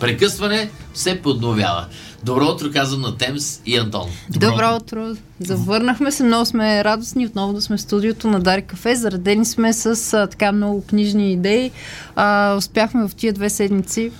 прекъсване се подновява. Добро утро казвам на Темс и Антон. Добро, утро. Завърнахме се. Много сме радостни отново да сме в студиото на Дарик Кафе. Заредени сме с а, така много книжни идеи. А, успяхме в тия две седмици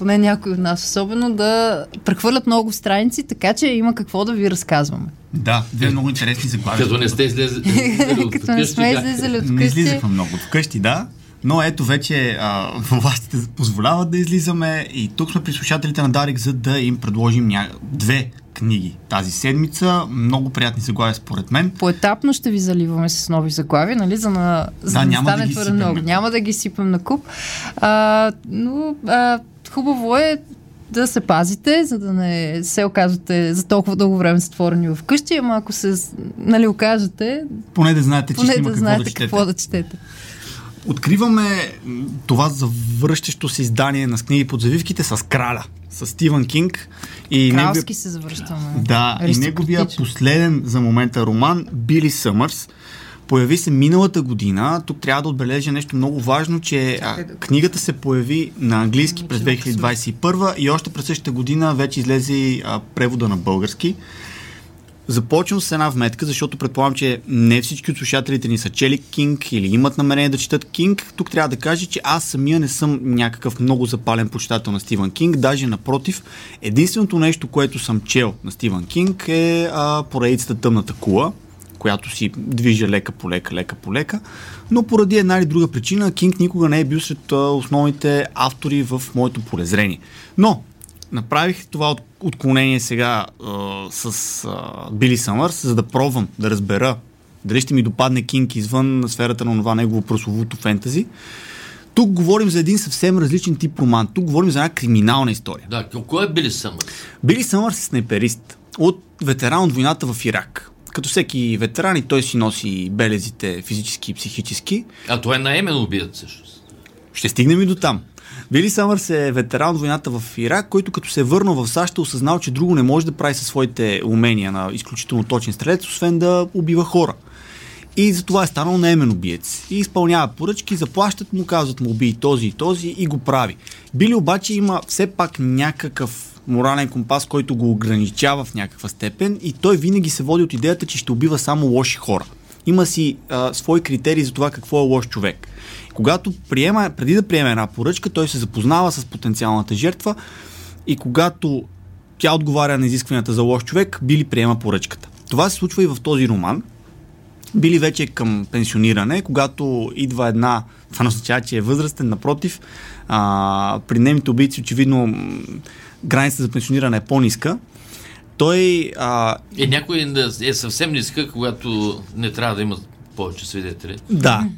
поне някой от нас особено, да прехвърлят много страници, така че има какво да ви разказваме. Да, две много интересни заглавия. Като не сте излезли от Като не сме излезли от Не къщи. излизахме много от вкъщи, да. Но ето вече а, властите позволяват да излизаме и тук сме при слушателите на Дарик, за да им предложим ня... две книги тази седмица. Много приятни заглавия според мен. Поетапно ще ви заливаме с нови заглавия, нали, за, на, за Да, да, не няма да стане ги твърде много. Няма да ги сипем на куп. А, но а, хубаво е да се пазите, за да не се оказвате за толкова дълго време затворени в къщи, ама ако се нали, окажете, Поне да знаете, че поне ще има да какво знаете да четете. какво да четете. Откриваме това завръщащо се издание на книги под завивките с Краля, с Стивън Кинг. И Кралски се завръщаме. Да, и неговия последен за момента роман Били Съмърс появи се миналата година. Тук трябва да отбележа нещо много важно, че а, книгата се появи на английски през 2021 и още през същата година вече излезе и, а, превода на български. Започвам с една вметка, защото предполагам, че не всички от слушателите ни са чели Кинг или имат намерение да четат Кинг. Тук трябва да кажа, че аз самия не съм някакъв много запален почитател на Стивън Кинг. Даже напротив, единственото нещо, което съм чел на Стивън Кинг е а, поредицата Тъмната кула, която си движа лека по лека, лека по лека. Но поради една или друга причина, Кинг никога не е бил сред основните автори в моето полезрение. Но, направих това от, отклонение сега а, с а, Били Съмърс, за да пробвам да разбера дали ще ми допадне Кинг извън сферата на това негово прословуто фентази. Тук говорим за един съвсем различен тип роман. Тук говорим за една криминална история. Да, кой е Били Съмърс? Били Съмърс е снайперист от ветеран от войната в Ирак. Като всеки ветеран и той си носи белезите физически и психически. А той е наемен убият всъщност. Ще стигнем и до там. Били Съмърс е ветеран от войната в Ирак, който като се е върнал в САЩ е осъзнал, че друго не може да прави със своите умения на изключително точен стрелец, освен да убива хора. И затова е станал наемен убиец. И изпълнява поръчки, заплащат му, казват му убий този и този и го прави. Били обаче има все пак някакъв морален компас, който го ограничава в някаква степен и той винаги се води от идеята, че ще убива само лоши хора. Има си а, свои критерии за това какво е лош човек. Когато приема, преди да приеме една поръчка, той се запознава с потенциалната жертва и когато тя отговаря на изискванията за лош човек, Били приема поръчката. Това се случва и в този роман. Били вече е към пенсиониране, когато идва една, това не означава, че е възрастен, напротив, а, при немите убийци очевидно границата за пенсиониране е по-ниска. Той а, Е, някой да е съвсем ниска, когато не трябва да има повече свидетели. Да.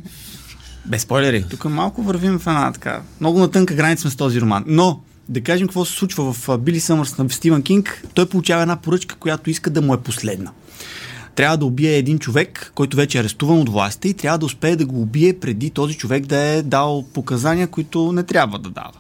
Без спойлери. Тук малко вървим в една така. Много на тънка граница сме с този роман. Но, да кажем какво се случва в Били Съмърс на Стивън Кинг. Той получава една поръчка, която иска да му е последна. Трябва да убие един човек, който вече е арестуван от властите и трябва да успее да го убие преди този човек да е дал показания, които не трябва да дава.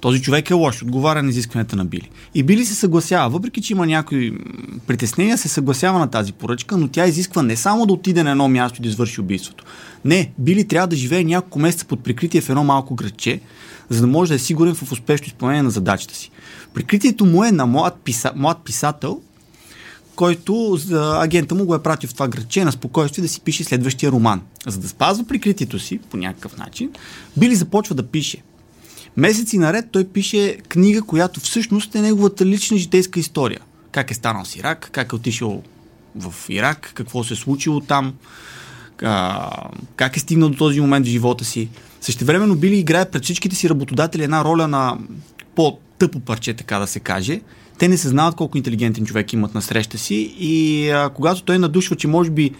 Този човек е лош, отговаря на изискванията на Били. И Били се съгласява, въпреки че има някои притеснения, се съгласява на тази поръчка, но тя изисква не само да отиде на едно място и да извърши убийството. Не, Били трябва да живее няколко месеца под прикритие в едно малко градче, за да може да е сигурен в успешно изпълнение на задачата си. Прикритието му е на млад, писа, млад писател, който за агента му го е пратил в това градче на спокойствие да си пише следващия роман. За да спазва прикритието си по някакъв начин, Били започва да пише. Месеци наред той пише книга, която всъщност е неговата лична житейска история. Как е станал с Ирак, как е отишъл в Ирак, какво се е случило там, как е стигнал до този момент в живота си. Същевременно Били играе пред всичките си работодатели една роля на по-тъпо парче, така да се каже. Те не съзнават колко интелигентен човек имат на среща си и а, когато той надушва, че може би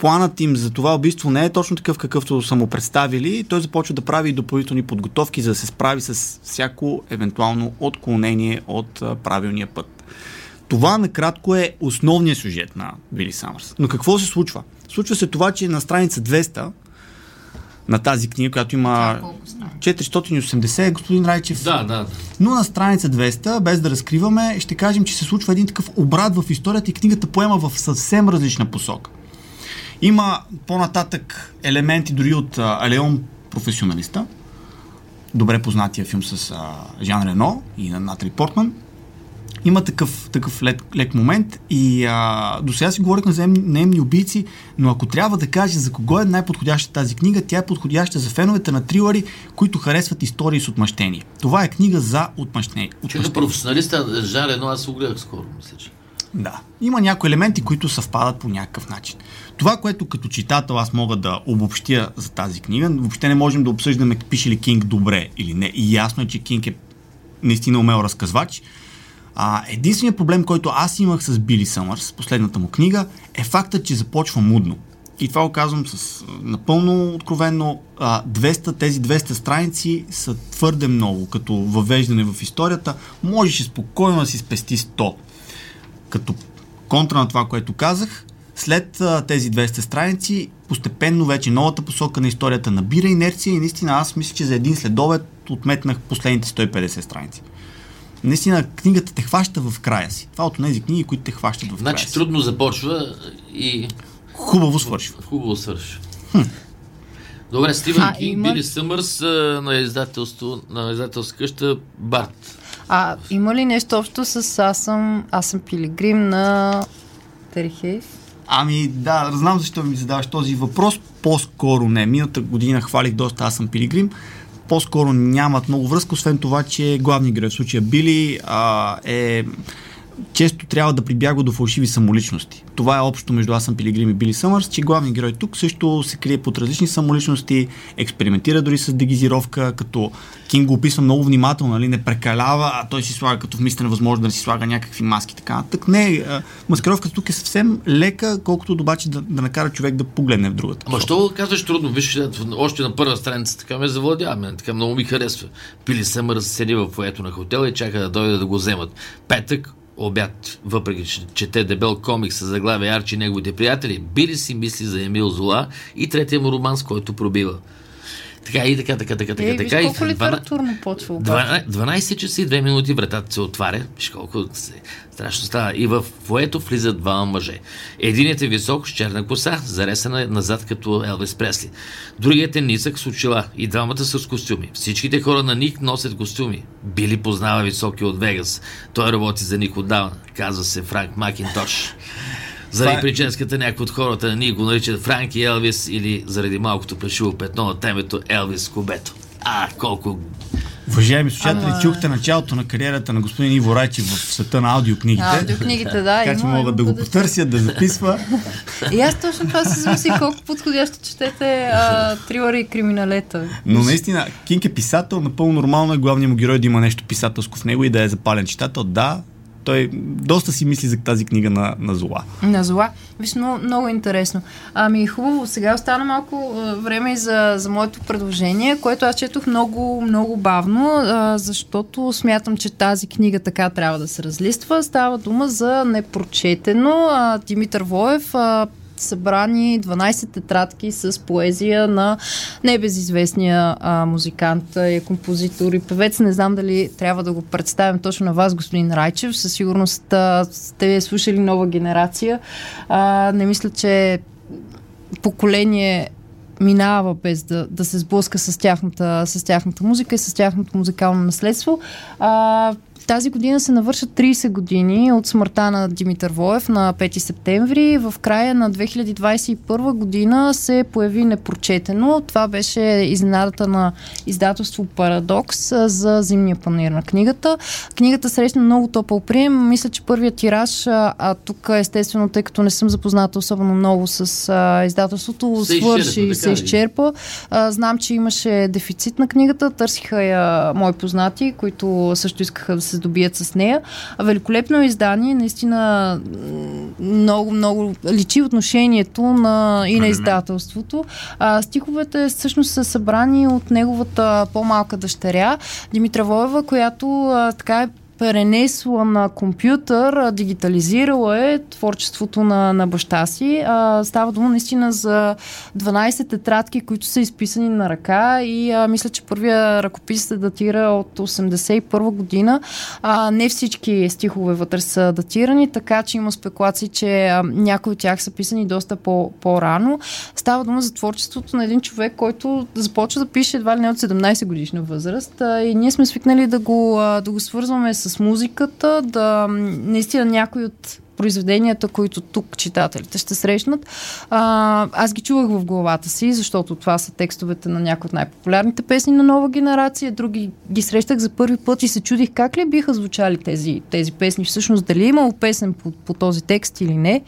планът им за това убийство не е точно такъв, какъвто са му представили. Той започва да прави допълнителни подготовки, за да се справи с всяко евентуално отклонение от а, правилния път. Това накратко е основният сюжет на Били Самърс. Но какво се случва? Случва се това, че на страница 200 на тази книга, която има 480, господин Райчев. Да, да. Но на страница 200, без да разкриваме, ще кажем, че се случва един такъв обрат в историята и книгата поема в съвсем различна посока. Има по-нататък елементи дори от Алеон професионалиста, добре познатия филм с а, Жан Рено и на Натали Портман. Има такъв, такъв лек, лек момент и а, до сега си говорихме за наемни убийци, но ако трябва да кажа за кого е най-подходяща тази книга, тя е подходяща за феновете на трилъри, които харесват истории с отмъщение. Това е книга за отмъщение. Чуха професионалиста Жан Рено, аз го гледах скоро, мисля, че. Да. Има някои елементи, които съвпадат по някакъв начин. Това, което като читател аз мога да обобщя за тази книга, въобще не можем да обсъждаме пише ли Кинг добре или не. И ясно е, че Кинг е наистина умел разказвач. А, единственият проблем, който аз имах с Били Съмърс, последната му книга, е фактът, че започва мудно. И това го казвам с напълно откровенно. 200, тези 200 страници са твърде много като въвеждане в историята. Можеше спокойно да си спести 100. Като контра на това, което казах, след а, тези 200 страници, постепенно вече новата посока на историята набира инерция и наистина аз мисля, че за един следобед отметнах последните 150 страници. Наистина книгата те хваща в края си. Това от тези книги, които те хващат в Значи края си. трудно започва и Хубаво свършва. хубаво свърши. Добре, Стивен А, Кинг, има- Били Съмърс на издателство, на издателска къща Барт. А има ли нещо общо с Аз съм, аз съм пилигрим на Тери Хейс? Ами да, знам защо ми задаваш този въпрос. По-скоро не. Миналата година хвалих доста Аз съм пилигрим. По-скоро нямат много връзка, освен това, че главният герой в случая Били а, е често трябва да прибягва до фалшиви самоличности. Това е общо между Аз съм Пилигрим и Били Съмърс, че главният герой тук също се крие под различни самоличности, експериментира дори с дегизировка, като Кинг го описва много внимателно, нали, не прекалява, а той си слага като в мисля невъзможно да си слага някакви маски. Така. Так не, а, маскировката тук е съвсем лека, колкото обаче да, да накара човек да погледне в другата. Посока. що казваш трудно? Виж, още на първа страница така ме завладява. Мен, така много ми харесва. Пили Съмърс седи в поето на хотела и чака да дойде да го вземат. Петък, обяд, въпреки че чете дебел комикс с заглавие Арчи и неговите приятели, Били си мисли за Емил Зола и третия му роман, с който пробива. Така и така, така, така, така, Е, така. колко литературно почва обаче. 12, 12 часа и 2 минути вратата се отваря. Виж колко се, страшно става. И в фоето влизат двама мъже. Единият е висок с черна коса, заресена назад като Елвис Пресли. Другият е нисък с очила и двамата са с костюми. Всичките хора на Ник носят костюми. Били познава високи от Вегас. Той работи за Ник отдавна. Казва се Франк Макинтош. Заради Това е- прическата някои от хората Ник го наричат Франки Елвис или заради малкото плешиво петно на темето Елвис Кубето. А, колко Уважаеми слушатели, Ама- чухте началото на кариерата на господин Иво Райчев в света на аудиокнигите. Аудиокнигите, да, Така че могат да го потърсят, да записва. И аз точно това се замислих колко подходящо четете а, трилъри и криминалета. Но наистина, Кинг е писател, напълно нормално е главният му герой да има нещо писателско в него и да е запален читател. Да, той доста си мисли за тази книга на, на Зола. На зла. Виж, много, много интересно. Ами хубаво, сега остана малко а, време и за, за моето предложение, което аз четох много, много бавно, а, защото смятам, че тази книга така трябва да се разлиства. Става дума за непрочетено. А, Димитър Воев а, събрани 12 тетрадки с поезия на небезизвестния а, музикант и композитор и певец. Не знам дали трябва да го представим точно на вас, господин Райчев. Със сигурност а, сте слушали нова генерация. А, не мисля, че поколение минава без да, да се сблъска с тяхната, с тяхната музика и с тяхното музикално наследство. А, тази година се навършат 30 години от смъртта на Димитър Воев на 5 септември. В края на 2021 година се появи непрочетено. Това беше изненадата на издателство Парадокс за зимния панир на книгата. Книгата срещна много топъл прием. Мисля, че първият тираж, а, а тук естествено, тъй като не съм запозната особено много с а, издателството, Се свърши и се изчерпа. А, знам, че имаше дефицит на книгата. Търсиха я мои познати, които също искаха да се здобият с нея. А великолепно издание, наистина много, много личи отношението на, и на издателството. А, стиховете всъщност са събрани от неговата по-малка дъщеря, Димитра Воева, която а, така е пренесла на компютър, дигитализирала е творчеството на, на баща си. А, става дума наистина за 12 тетрадки, които са изписани на ръка и а, мисля, че първия ръкопис се датира от 81 година. А, не всички стихове вътре са датирани, така че има спекулации, че а, някои от тях са писани доста по, по-рано. Става дума за творчеството на един човек, който започва да пише едва ли не от 17 годишна възраст а, и ние сме свикнали да го, а, да го свързваме с с музиката, да наистина някои от произведенията, които тук читателите ще срещнат. А, аз ги чувах в главата си, защото това са текстовете на някои от най-популярните песни на нова генерация. Други ги срещах за първи път и се чудих как ли биха звучали тези, тези песни. Всъщност дали е имало песен по, по този текст или не.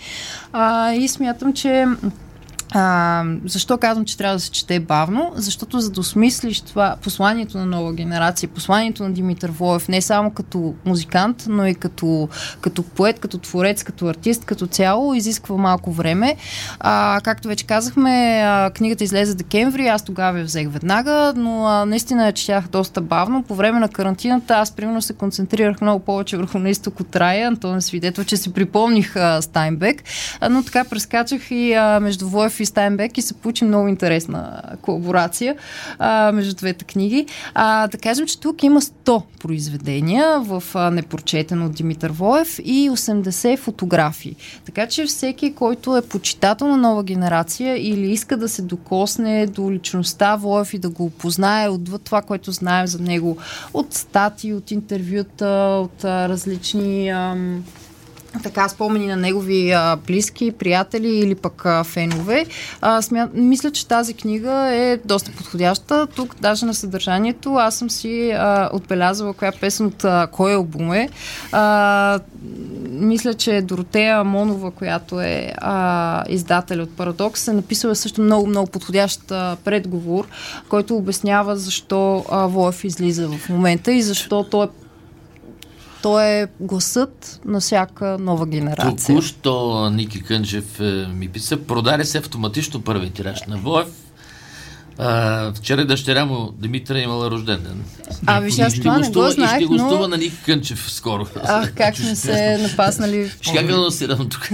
А, и смятам, че а, защо казвам, че трябва да се чете бавно? Защото за да осмислиш това посланието на нова генерация, посланието на Димитър Воев, не само като музикант, но и като, като поет, като творец, като артист, като цяло, изисква малко време. А, както вече казахме, а, книгата излезе декември, аз тогава я взех веднага, но а, наистина я четях доста бавно. По време на карантината аз примерно се концентрирах много повече върху на изток от рая. Антон е свидетел, че си припомних а, Стайнбек, а, но така прескачах и а, между Воев и Стайнбек и се получи много интересна колаборация а, между двете книги. А, да кажем, че тук има 100 произведения в а, непрочетен от Димитър Воев и 80 фотографии. Така че всеки, който е почитател на нова генерация или иска да се докосне до личността Воев и да го опознае отвъд това, което знаем за него от статии, от интервюта, от а, различни ам, така спомени на негови а, близки, приятели или пък а, фенове. А, смя... Мисля, че тази книга е доста подходяща. Тук даже на съдържанието аз съм си а, отбелязала коя песен от а, кой албум е. А, мисля, че Доротея Монова, която е а, издател от Парадокс, е написала също много, много подходящ а, предговор, който обяснява защо а, Воев излиза в момента и защо той е той е гласът на всяка нова генерация. Току-що Ники Кънчев е, ми писа, продаде се автоматично първи тираж на Воев а, вчера дъщеря му Димитра е имала рожден ден. А, виж, аз това не го знаех, и ще гостува но... на Ник Кънчев скоро. Ах, как сме се напаснали. Ще как да носирам тук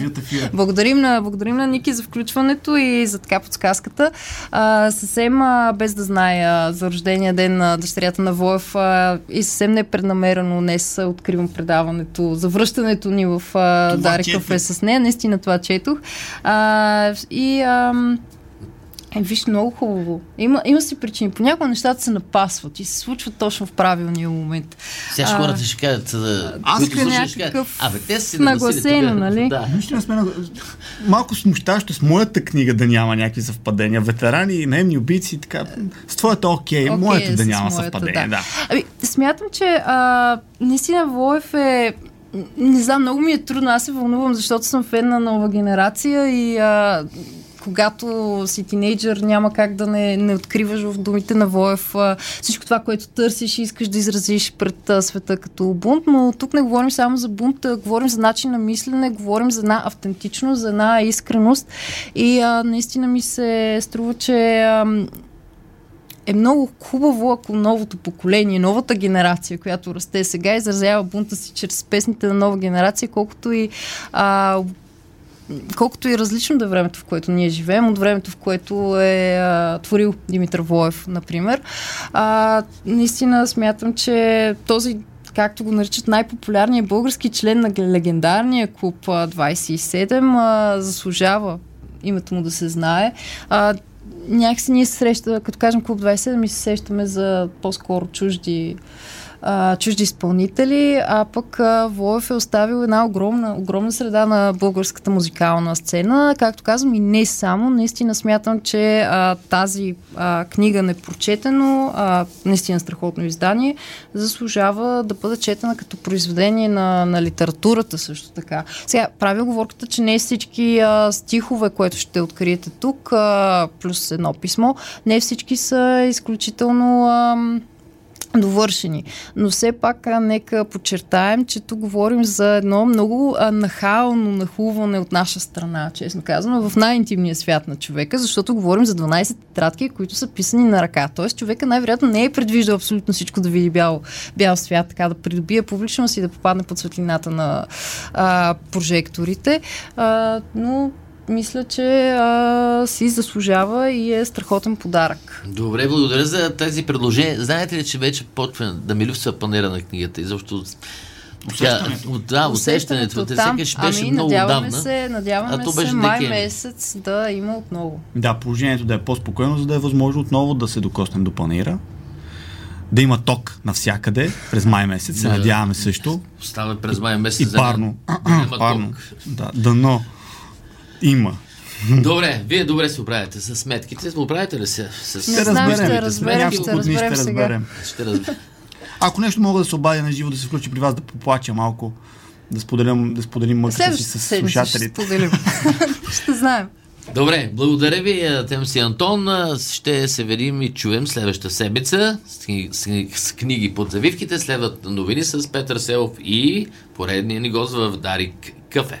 благодарим, на, благодарим на Ники за включването и за така подсказката. А, съвсем а, без да зная за рождения ден на дъщерята на Воев а, и съвсем непреднамерено днес откривам предаването, за връщането ни в а, Дари кафе с нея. Наистина това четох. А, и а, е, виж, много хубаво. Има, има си причини. Понякога нещата се напасват и се случват точно в правилния момент. Сега а, хората ще кажат, аз които някакъв Абе, те си нагласено, нали? Да. Нищо сме Малко смущащо с моята книга да няма някакви съвпадения. Ветерани, наемни убийци и така. С твоята окей, okay, okay, моята да няма моята, съвпадения. Да. да. Ами, смятам, че а, наистина Воев е не знам, много ми е трудно. Аз се вълнувам, защото съм фен на нова генерация и а, когато си тинейджър, няма как да не, не откриваш в думите на Воев всичко това, което търсиш и искаш да изразиш пред света като бунт, но тук не говорим само за бунт, говорим за начин на мислене, говорим за една автентичност, за една искреност. И а, наистина ми се струва, че е много хубаво, ако новото поколение, новата генерация, която расте сега, изразява бунта си чрез песните на нова генерация, колкото и а, колкото и различно да е времето, в което ние живеем, от времето, в което е а, творил Димитър Воев, например, а, наистина смятам, че този както го наричат най-популярният български член на легендарния клуб 27, а, заслужава името му да се знае. А, някакси ние се среща, като кажем клуб 27, ми се сещаме за по-скоро чужди а, чужди изпълнители, а пък а, Воев е оставил една огромна, огромна среда на българската музикална сцена. Както казвам и не само, наистина смятам, че а, тази а, книга непрочетено, а, наистина страхотно издание, заслужава да бъде четена като произведение на, на литературата също така. Сега, правя оговорката, че не всички а, стихове, което ще откриете тук, а, плюс едно писмо, не всички са изключително довършени. Но все пак нека подчертаем, че тук говорим за едно много нахално нахлуване от наша страна, честно казано, в най-интимния свят на човека, защото говорим за 12 тетрадки, които са писани на ръка. Тоест човека най-вероятно не е предвиждал абсолютно всичко да види бял, бял свят, така да придобие публичност и да попадне под светлината на а, прожекторите. А, но мисля, че а, си заслужава и е страхотен подарък. Добре, благодаря за тези предложения. Знаете ли, че вече почва да ми липсва панера на книгата и защото Усещането. да, усещането. Те сякаш беше ами, много надяваме давна. се, надяваме а то се беше май декември. месец да има отново. Да, положението да е по-спокойно, за да е възможно отново да се докоснем до панера. Да има ток навсякъде през май месец, се надяваме също. Става през май месец. И за парно. да парно. ток. Да, дано. Има. Добре, вие добре се оправяте с сметките. Оправяте ли се? С... Не Ще знам, разберем. ще разберем, ще разберем ще разберем. Ще разб... Ако нещо мога да се обадя на живо, да се включи при вас, да поплача малко, да споделим, да споделим мъката си с седмица ще слушателите. споделим. ще знаем. Добре, благодаря ви, а, тем си Антон. Ще се видим и чуем следващата седмица с книги, с с книги под завивките. Следват новини с Петър Селов и поредния ни гост в Дарик Кафе.